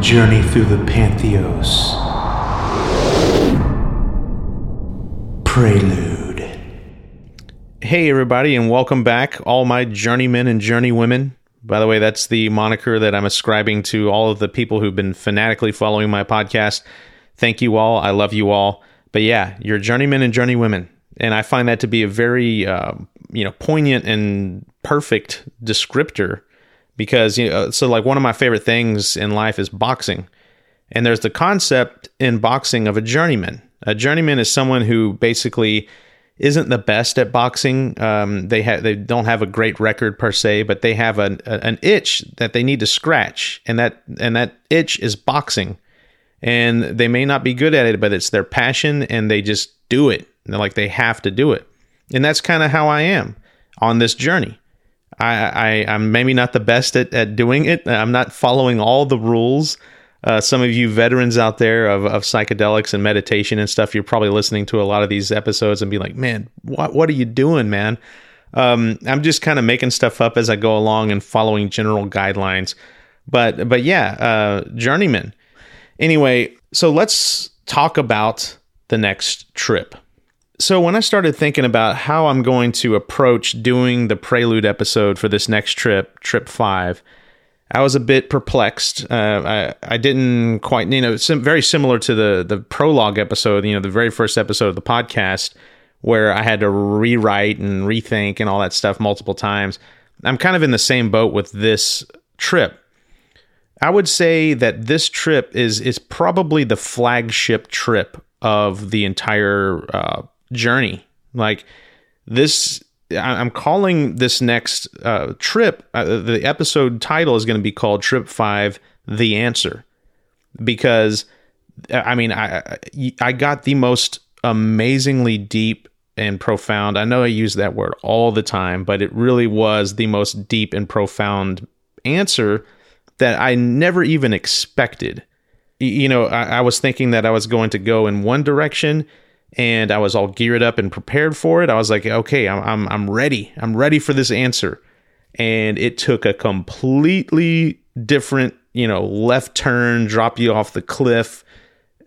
journey through the Pantheos. Prelude. Hey, everybody, and welcome back, all my journeymen and journeywomen. By the way, that's the moniker that I'm ascribing to all of the people who've been fanatically following my podcast. Thank you all. I love you all. But yeah, you're journeymen and journeywomen. And I find that to be a very, uh, you know, poignant and perfect descriptor because, you know, so like one of my favorite things in life is boxing. And there's the concept in boxing of a journeyman. A journeyman is someone who basically isn't the best at boxing. Um, they have they don't have a great record per se, but they have an an itch that they need to scratch, and that and that itch is boxing. And they may not be good at it, but it's their passion, and they just do it. And like they have to do it, and that's kind of how I am on this journey. I, I I'm maybe not the best at, at doing it. I'm not following all the rules uh, some of you veterans out there of, of psychedelics and meditation and stuff, you're probably listening to a lot of these episodes and be like, man, what, what are you doing, man? Um, I'm just kind of making stuff up as I go along and following general guidelines. But, but yeah, uh, journeyman. Anyway, so let's talk about the next trip. So, when I started thinking about how I'm going to approach doing the prelude episode for this next trip, trip five, I was a bit perplexed. Uh, I I didn't quite, you know, sim- very similar to the the prologue episode, you know, the very first episode of the podcast, where I had to rewrite and rethink and all that stuff multiple times. I'm kind of in the same boat with this trip. I would say that this trip is is probably the flagship trip of the entire uh, journey. Like this I'm calling this next uh, trip, uh, the episode title is going to be called Trip 5 The Answer. Because, I mean, I, I got the most amazingly deep and profound. I know I use that word all the time, but it really was the most deep and profound answer that I never even expected. You know, I, I was thinking that I was going to go in one direction and I was all geared up and prepared for it. I was like, okay, I'm I'm I'm ready. I'm ready for this answer. And it took a completely different, you know, left turn, drop you off the cliff,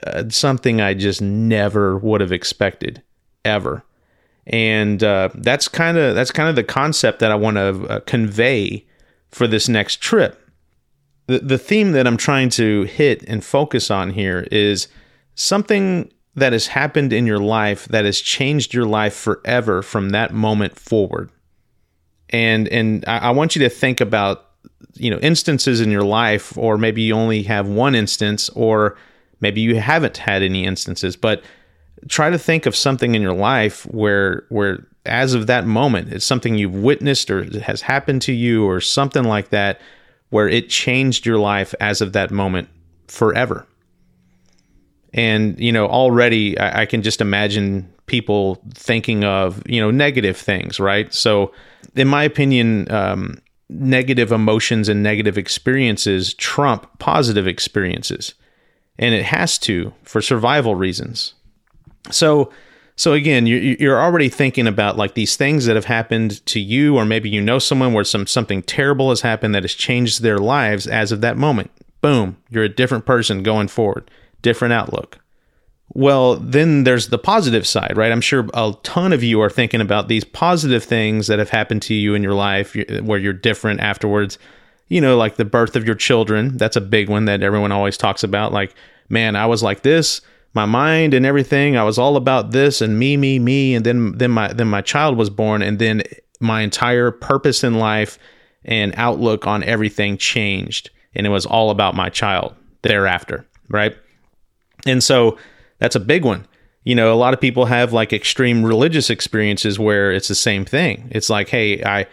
uh, something I just never would have expected ever. And uh, that's kind of that's kind of the concept that I want to uh, convey for this next trip. The the theme that I'm trying to hit and focus on here is something that has happened in your life that has changed your life forever from that moment forward. And and I, I want you to think about you know instances in your life, or maybe you only have one instance, or maybe you haven't had any instances, but try to think of something in your life where where as of that moment it's something you've witnessed or has happened to you or something like that where it changed your life as of that moment forever and you know already I, I, can just imagine people thinking of you know negative things right? So in my opinion um, negative emotions and negative experiences trump positive experiences. And it has to for survival reasons. So so again you're, you're already thinking about like these things that have happened to you or maybe you know someone where some something terrible has happened that has changed their lives as of that moment. Boom you're a different person going forward different outlook. Well, then there's the positive side, right? I'm sure a ton of you are thinking about these positive things that have happened to you in your life where you're different afterwards. You know, like the birth of your children. That's a big one that everyone always talks about. Like, man, I was like this, my mind and everything. I was all about this and me, me, me. And then, then my, then my child was born. And then my entire purpose in life and outlook on everything changed. And it was all about my child thereafter, right? And so that's a big one. You know, a lot of people have like extreme religious experiences where it's the same thing. It's like, hey, I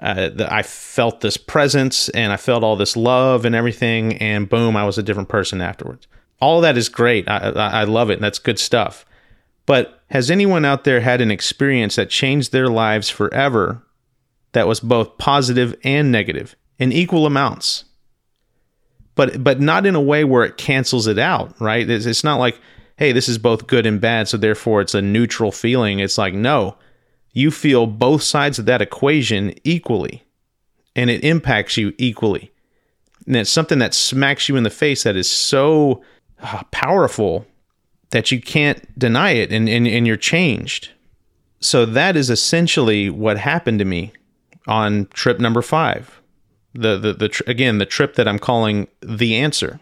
uh, I felt this presence and I felt all this love and everything, and boom, I was a different person afterwards. All that is great. I, I love it. And that's good stuff. But has anyone out there had an experience that changed their lives forever that was both positive and negative in equal amounts? But but not in a way where it cancels it out, right? It's, it's not like, hey, this is both good and bad, so therefore it's a neutral feeling. It's like, no, you feel both sides of that equation equally, and it impacts you equally. And it's something that smacks you in the face that is so uh, powerful that you can't deny it and, and, and you're changed. So that is essentially what happened to me on trip number five. The, the, the, again, the trip that I'm calling the answer.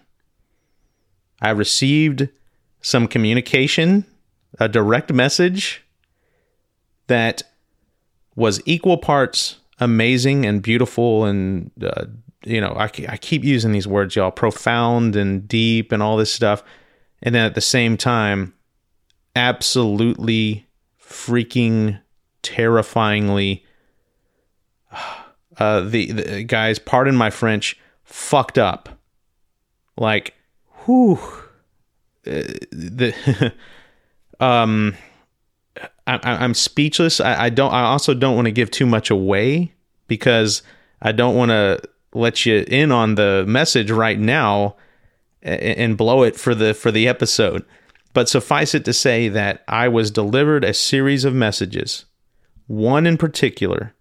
I received some communication, a direct message that was equal parts amazing and beautiful and uh, you know I, I keep using these words y'all profound and deep and all this stuff and then at the same time absolutely freaking terrifyingly uh the, the guys pardon my french fucked up like whew uh, the um I, am speechless. I, I, don't. I also don't want to give too much away because I don't want to let you in on the message right now and, and blow it for the for the episode. But suffice it to say that I was delivered a series of messages, one in particular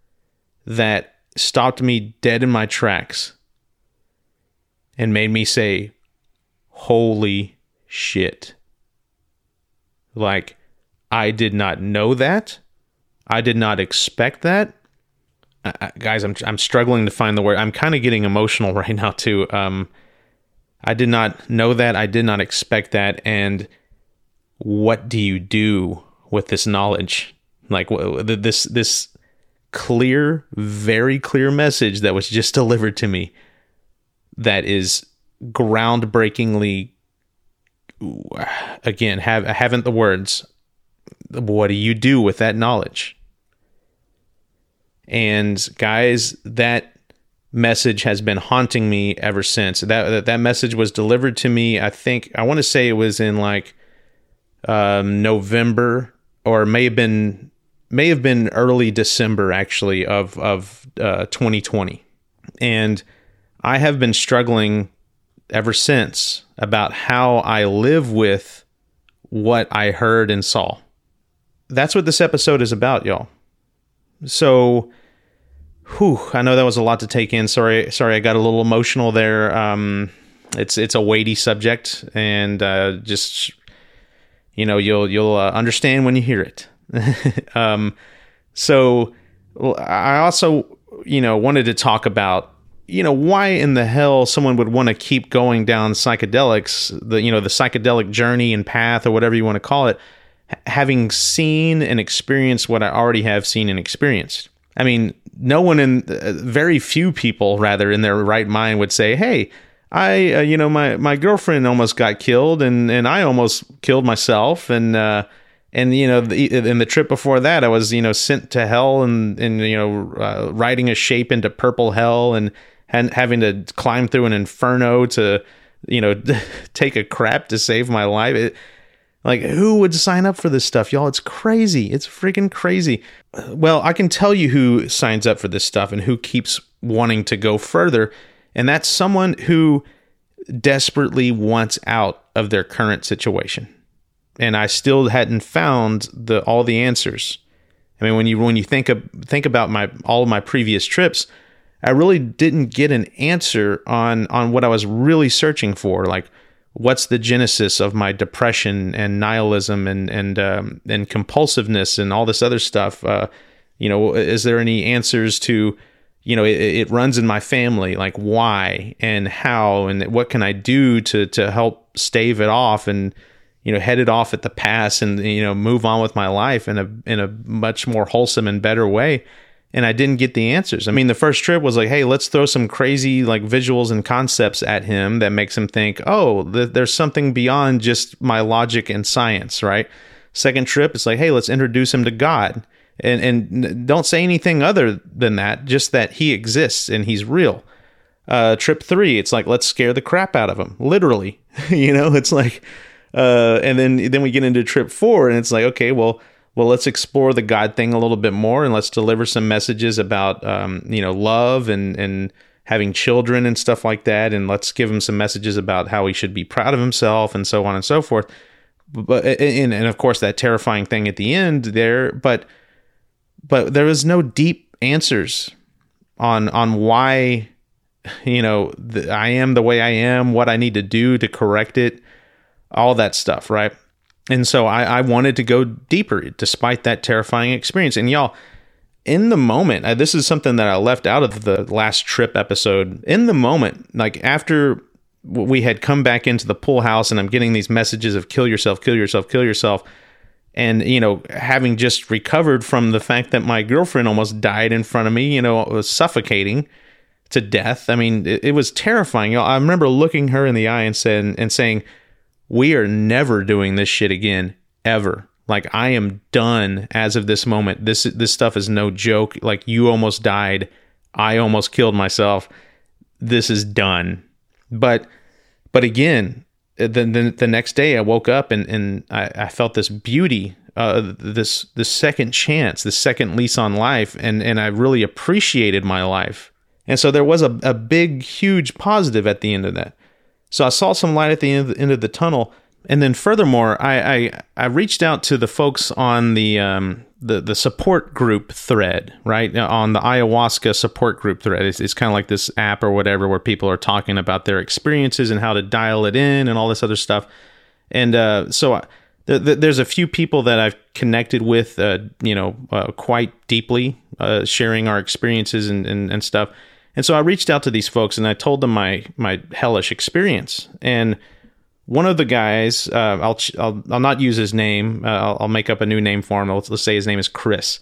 that stopped me dead in my tracks and made me say, "Holy shit!" Like I did not know that. I did not expect that. Guys, I'm I'm struggling to find the word. I'm kind of getting emotional right now too. Um, I did not know that. I did not expect that. And what do you do with this knowledge? Like this this clear, very clear message that was just delivered to me. That is groundbreakingly. Again, have I haven't the words what do you do with that knowledge? And guys, that message has been haunting me ever since. That that, that message was delivered to me. I think I want to say it was in like um, November or may have been may have been early December actually of of uh, 2020, and I have been struggling ever since about how I live with what I heard and saw that's what this episode is about, y'all. So, whew, I know that was a lot to take in. Sorry, sorry, I got a little emotional there. Um, it's it's a weighty subject, and uh, just you know, you'll you'll uh, understand when you hear it. um, so, I also you know wanted to talk about you know why in the hell someone would want to keep going down psychedelics the you know the psychedelic journey and path or whatever you want to call it having seen and experienced what I already have seen and experienced. I mean, no one in uh, very few people rather in their right mind would say, "Hey, I uh, you know my my girlfriend almost got killed and and I almost killed myself and uh and you know the, in the trip before that I was you know sent to hell and and you know uh, riding a shape into purple hell and and having to climb through an inferno to you know take a crap to save my life. It, like, who would sign up for this stuff, y'all? It's crazy. It's freaking crazy. Well, I can tell you who signs up for this stuff and who keeps wanting to go further. And that's someone who desperately wants out of their current situation. And I still hadn't found the all the answers. I mean, when you when you think of think about my all of my previous trips, I really didn't get an answer on on what I was really searching for. Like, what's the genesis of my depression and nihilism and and um, and compulsiveness and all this other stuff? Uh, you know, is there any answers to you know it, it, runs in my family like why and how and what can i do to to help stave it off and you know headed off at the pass and you know move on with my life in a in a much more wholesome and better way and I didn't get the answers. I mean, the first trip was like, hey, let's throw some crazy like visuals and concepts at him that makes him think, oh, th- there's something beyond just my logic and science, right? Second trip, it's like, hey, let's introduce him to God, and and don't say anything other than that, just that he exists and he's real. Uh, trip three, it's like let's scare the crap out of him, literally. you know, it's like, uh, and then then we get into trip four, and it's like, okay, well well, let's explore the God thing a little bit more, and let's deliver some messages about um, you know love and and having children and stuff like that, and let's give him some messages about how he should be proud of himself and so on and so forth. But and, and of course that terrifying thing at the end there, but but there was no deep answers on on why you know, the, I am the way I am, what I need to do to correct it, all that stuff, right? And so I, I wanted to go deeper despite that terrifying experience. And y'all, in the moment, uh, this is something that I left out of the last trip episode. In the moment, like after we had come back into the pool house and I'm getting these messages of kill yourself, kill yourself, kill yourself. And, you know, having just recovered from the fact that my girlfriend almost died in front of me, you know, was suffocating to death. I mean, it, it was terrifying. I remember looking her in the eye and saying, and saying, we are never doing this shit again, ever. Like I am done as of this moment. This this stuff is no joke. Like you almost died. I almost killed myself. This is done. But but again, the the, the next day I woke up and and I, I felt this beauty, uh, this this second chance, the second lease on life, and and I really appreciated my life. And so there was a, a big, huge positive at the end of that. So I saw some light at the end of the, end of the tunnel. And then furthermore, I, I, I reached out to the folks on the um, the the support group thread, right on the ayahuasca support group thread. It's, it's kind of like this app or whatever where people are talking about their experiences and how to dial it in and all this other stuff. And uh, so I, th- th- there's a few people that I've connected with, uh, you know, uh, quite deeply, uh, sharing our experiences and, and, and stuff. And so I reached out to these folks and I told them my my hellish experience. And one of the guys, uh, I'll, I'll I'll not use his name. Uh, I'll, I'll, make up a new name for him. Let's, let's say his name is Chris.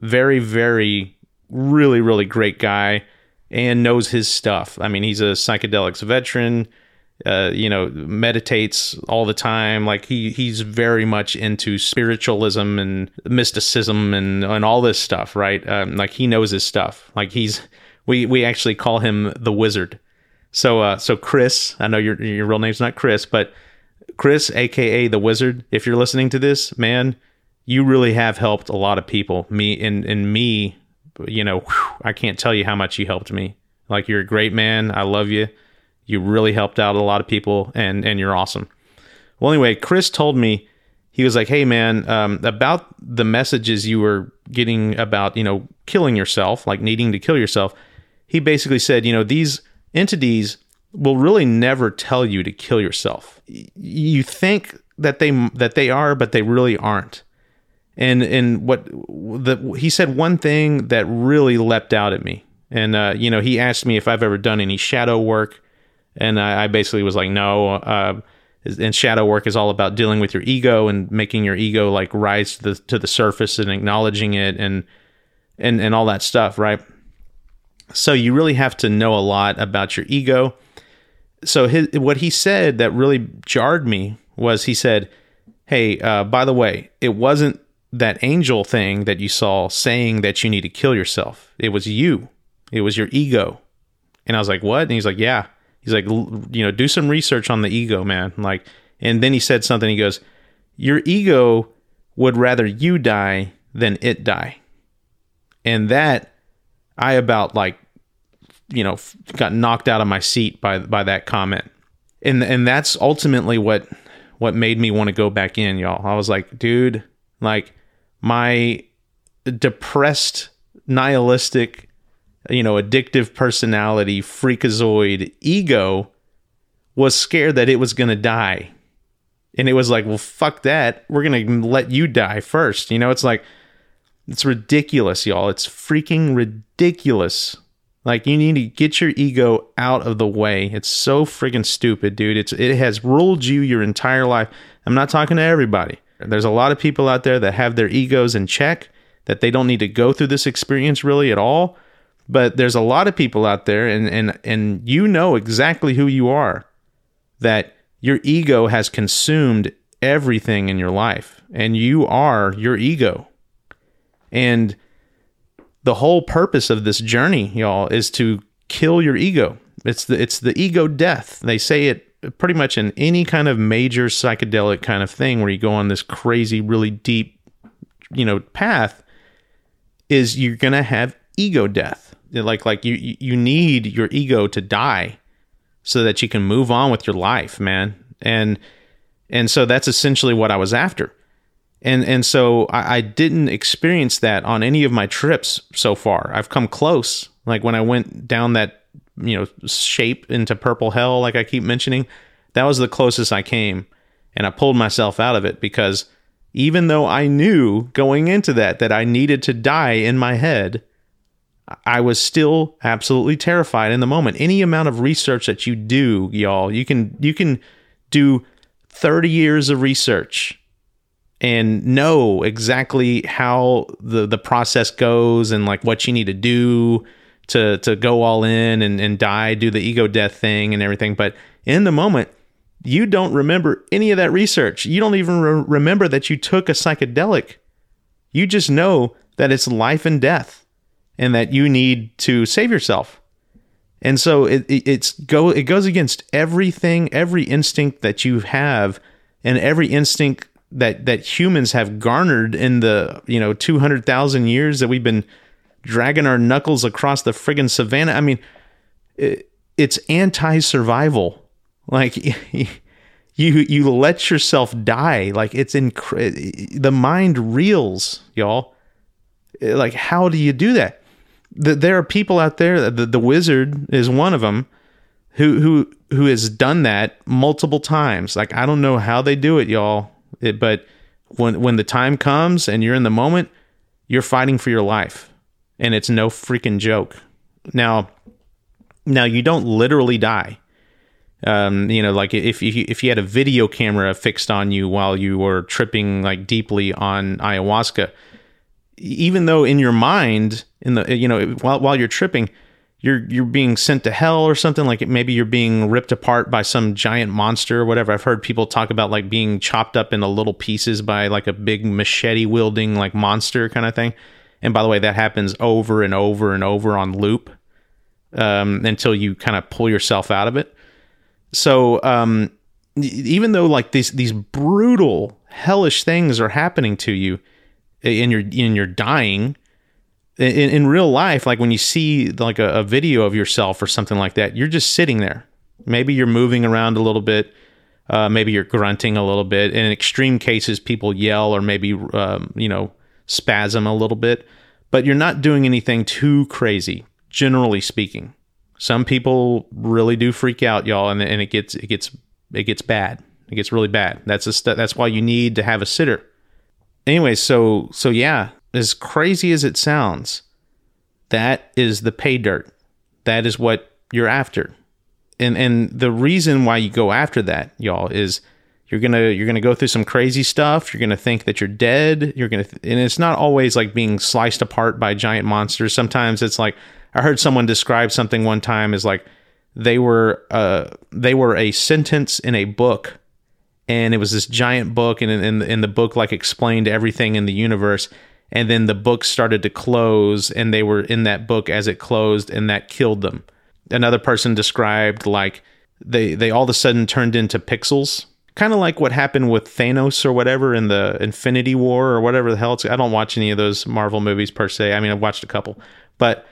Very very really really great guy and knows his stuff. I mean, he's a psychedelics veteran. Uh, you know, meditates all the time. Like he he's very much into spiritualism and mysticism and and all this stuff, right? Um, like he knows his stuff. Like he's we we actually call him the Wizard. So uh, so Chris, I know your your real name's not Chris, but Chris, aka the Wizard. If you're listening to this, man, you really have helped a lot of people. Me and and me, you know, whew, I can't tell you how much you helped me. Like you're a great man. I love you. You really helped out a lot of people, and and you're awesome. Well, anyway, Chris told me he was like, "Hey, man, um, about the messages you were getting about, you know, killing yourself, like needing to kill yourself he basically said, you know, these entities will really never tell you to kill yourself. You think that they that they are, but they really aren't. And and what the he said one thing that really leapt out at me. And uh, you know, he asked me if I've ever done any shadow work, and I, I basically was like, no. Uh, and shadow work is all about dealing with your ego and making your ego like rise to the to the surface and acknowledging it and and and all that stuff, right? So you really have to know a lot about your ego. So his, what he said that really jarred me was he said, "Hey, uh, by the way, it wasn't that angel thing that you saw saying that you need to kill yourself. It was you. It was your ego." And I was like, "What?" And he's like, "Yeah." He's like, "You know, do some research on the ego, man." Like, and then he said something. He goes, "Your ego would rather you die than it die," and that I about like, you know, got knocked out of my seat by by that comment, and and that's ultimately what what made me want to go back in, y'all. I was like, dude, like my depressed, nihilistic, you know, addictive personality, freakazoid ego was scared that it was going to die. And it was like, well, fuck that. We're going to let you die first. You know, it's like, it's ridiculous, y'all. It's freaking ridiculous. Like you need to get your ego out of the way. It's so freaking stupid, dude. It's it has ruled you your entire life. I'm not talking to everybody. There's a lot of people out there that have their egos in check that they don't need to go through this experience really at all. But there's a lot of people out there and and and you know exactly who you are that your ego has consumed everything in your life and you are your ego. And the whole purpose of this journey, y'all, is to kill your ego. It's the it's the ego death. They say it pretty much in any kind of major psychedelic kind of thing where you go on this crazy, really deep, you know, path. Is you're gonna have ego death. Like like you you need your ego to die so that you can move on with your life, man. And and so that's essentially what I was after and and so I, I, didn't experience that on any of my trips so far. I've come close, like when I went down that you know shape into purple hell like I keep mentioning. That was the closest I came, and I pulled myself out of it because even though I knew going into that that I needed to die in my head, I was still absolutely terrified in the moment. Any amount of research that you do, y'all, you can you can do 30 years of research and know exactly how the the process goes and like what you need to do to to go all in and, and die, do the ego death thing and everything. But in the moment, you don't remember any of that research. You don't even re- remember that you took a psychedelic. You just know that it's life and death and that you need to save yourself. And so it, it, it's go it goes against everything, every instinct that you have and every instinct that that humans have garnered in the, you know, 200,000 years that we've been dragging our knuckles across the friggin' savannah. I mean, it, it's anti-survival. Like you you let yourself die. Like it's inc- the mind reels, y'all. Like how do you do that? there are people out there. The, the wizard is one of them who who who has done that multiple times. Like I don't know how they do it, y'all. It, but when when the time comes and you're in the moment, you're fighting for your life, and it's no freaking joke. Now, now you don't literally die. Um, you know, like if if you, if you had a video camera fixed on you while you were tripping like deeply on ayahuasca, even though in your mind, in the you know while while you're tripping, you're you're being sent to hell or something like maybe you're being ripped apart by some giant monster or whatever. I've heard people talk about like being chopped up into little pieces by like a big machete wielding like monster kind of thing. And by the way, that happens over and over and over on loop um, until you kind of pull yourself out of it. So um, even though like these these brutal hellish things are happening to you and you're and you're dying in, in real life like when you see like a, a video of yourself or something like that you're just sitting there. Maybe you're moving around a little bit uh, maybe you're grunting a little bit. In extreme cases people yell or maybe um, you know spasm a little bit. But you're not doing anything too crazy generally speaking. Some people really do freak out y'all and, and it gets it gets it gets bad. It gets really bad. That's a st- that's why you need to have a sitter. Anyway, so so yeah, as crazy as it sounds, that is the pay dirt. That is what you're after. And and the reason why you go after that, y'all, is you're gonna you're gonna go through some crazy stuff. You're gonna think that you're dead. You're gonna th- and it's not always like being sliced apart by giant monsters. Sometimes it's like I heard someone describe something one time as like they were uh they were a sentence in a book and it was this giant book and in, in the book like explained everything in the universe and then the book started to close and they were in that book as it closed and that killed them another person described like they they all of a sudden turned into pixels kind of like what happened with Thanos or whatever in the Infinity War or whatever the hell it's I don't watch any of those Marvel movies per se I mean I've watched a couple but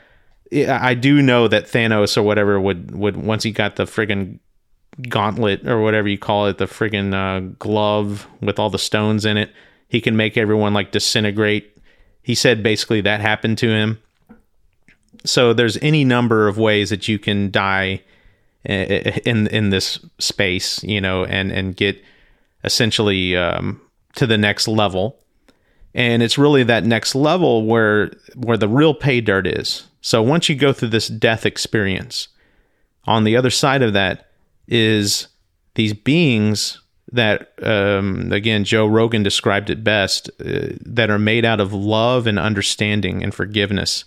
I do know that Thanos or whatever would would once he got the friggin' gauntlet or whatever you call it, the friggin' uh, glove with all the stones in it. He can make everyone like disintegrate. He said basically that happened to him. So there's any number of ways that you can die in in this space, you know, and and get essentially um, to the next level. And it's really that next level where where the real pay dirt is. So once you go through this death experience, on the other side of that, is these beings that um, again joe rogan described it best uh, that are made out of love and understanding and forgiveness.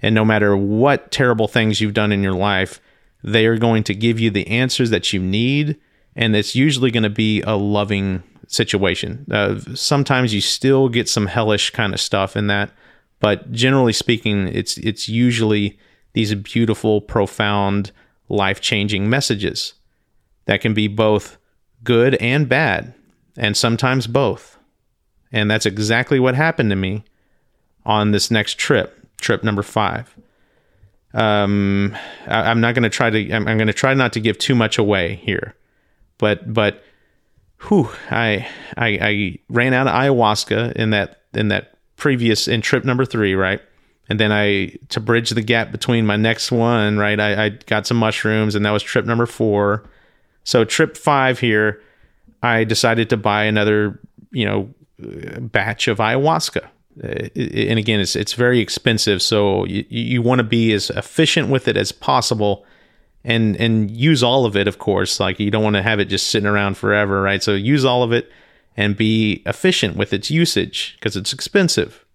And no matter what terrible things you've done in your life they are going to give you the answers that you need and it's usually going to be a loving situation. Uh, sometimes you still get some hellish kind of stuff in that but generally speaking it's it's usually these beautiful profound life-changing messages that can be both good and bad, and sometimes both. And that's exactly what happened to me on this next trip, trip number five. Um, I, am not going to try to. I'm, I'm going to try not to give too much away here, but but, whew, I, I I ran out of ayahuasca in that in that previous in trip number three, right? And then I, to bridge the gap between my next one, right, I, I got some mushrooms and that was trip number four. So trip five here, I decided to buy another, you know, batch of ayahuasca. Uh, and again, it's it's very expensive, so you, you want to be as efficient with it as possible, and and use all of it. Of course, like you don't want to have it just sitting around forever, right? So use all of it and be efficient with its usage because it's expensive.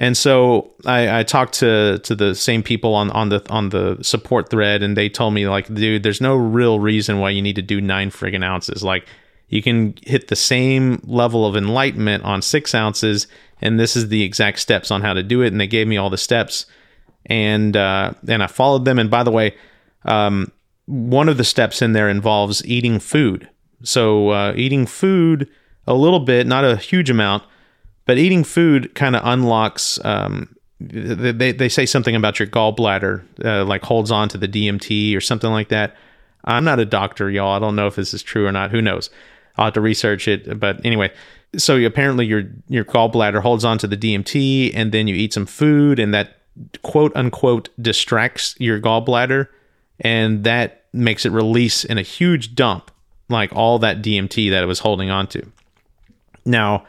And so I, I, talked to to the same people on, on the on the support thread, and they told me like, dude, there's no real reason why you need to do nine friggin' ounces. Like, you can hit the same level of enlightenment on six ounces, and this is the exact steps on how to do it. And they gave me all the steps, and uh, and I followed them. And by the way, um, one of the steps in there involves eating food. So uh, eating food a little bit, not a huge amount but eating food kind of unlocks. Um, they they say something about your gallbladder, uh, like holds on to the DMT or something like that. I'm not a doctor, y'all. I don't know if this is true or not. Who knows? I'll have to research it. But anyway, so apparently your your gallbladder holds on to the DMT, and then you eat some food, and that quote unquote distracts your gallbladder, and that makes it release in a huge dump, like all that DMT that it was holding on to. Now,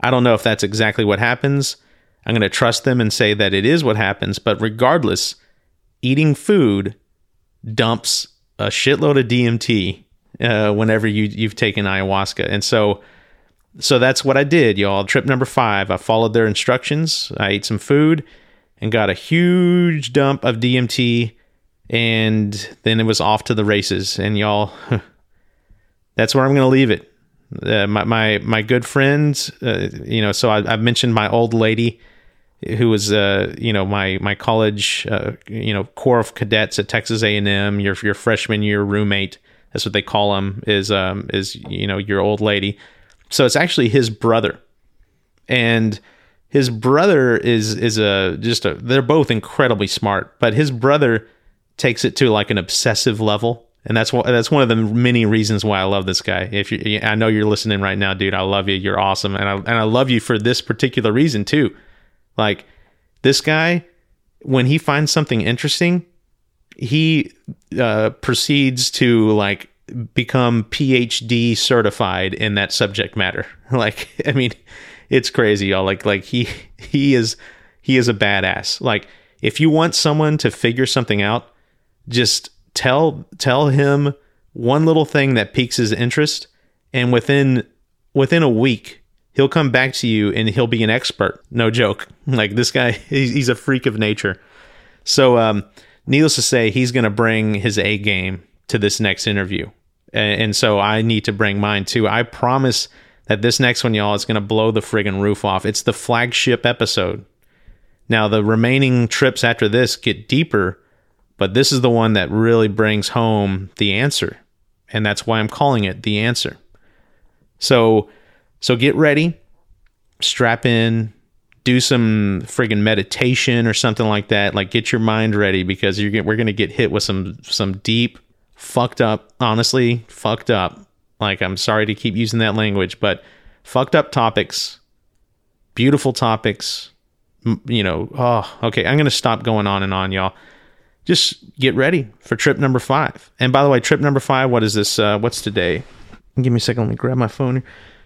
I don't know if that's exactly what happens. I'm going to trust them and say that it is what happens. But regardless, eating food dumps a shitload of DMT uh, whenever you you've taken ayahuasca, and so so that's what I did, y'all. Trip number five, I followed their instructions. I ate some food and got a huge dump of DMT, and then it was off to the races. And y'all, that's where I'm going to leave it uh, my, my my good friends, uh, you know, so I, have mentioned my old lady, who was uh, you know my my college, uh, you know, corps of cadets at Texas A and M. Your your freshman year roommate, that's what they call him, is um is you know your old lady. So it's actually his brother, and his brother is is a just a. They're both incredibly smart, but his brother takes it to like an obsessive level and that's what that's one of the many reasons why I love this guy. If you, I know you're listening right now, dude, I love you. You're awesome, and I and I love you for this particular reason too. Like this guy, when he finds something interesting, he uh, proceeds to like become PhD certified in that subject matter. Like, I mean, it's crazy, y'all. Like, like he he is he is a badass. Like, if you want someone to figure something out, just tell tell him one little thing that piques his interest and within within a week he'll come back to you and he'll be an expert. No joke. Like this guy he's a freak of nature. So um, needless to say he's going to bring his a game to this next interview. And, so i need to bring mine too. I promise that this next one y'all is going to blow the friggin roof off. It's the flagship episode. Now the remaining trips after this get deeper but this is the one that really brings home the answer. And that's why I'm calling it the answer. So so get ready, strap in, do some friggin' meditation or something like that. Like get your mind ready because you're we're gonna get hit with some some deep, fucked up, honestly, fucked up. Like I'm sorry to keep using that language, but fucked up topics, beautiful topics. You know, oh, okay. I'm gonna stop going on and on, y'all just get ready for trip number five. And by the way, trip number five, what is this? Uh, what's today? Give me a second. Let me grab my phone.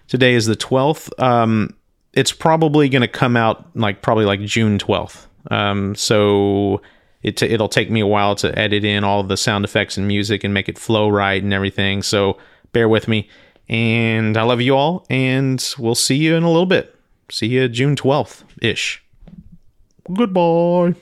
Today is the 12th. Um, it's probably going to come out like probably like June 12th. Um, so it t- it'll take me a while to edit in all the sound effects and music and make it flow right and everything. So bear with me. And I love you all. And we'll see you in a little bit. See you June 12th ish. Goodbye.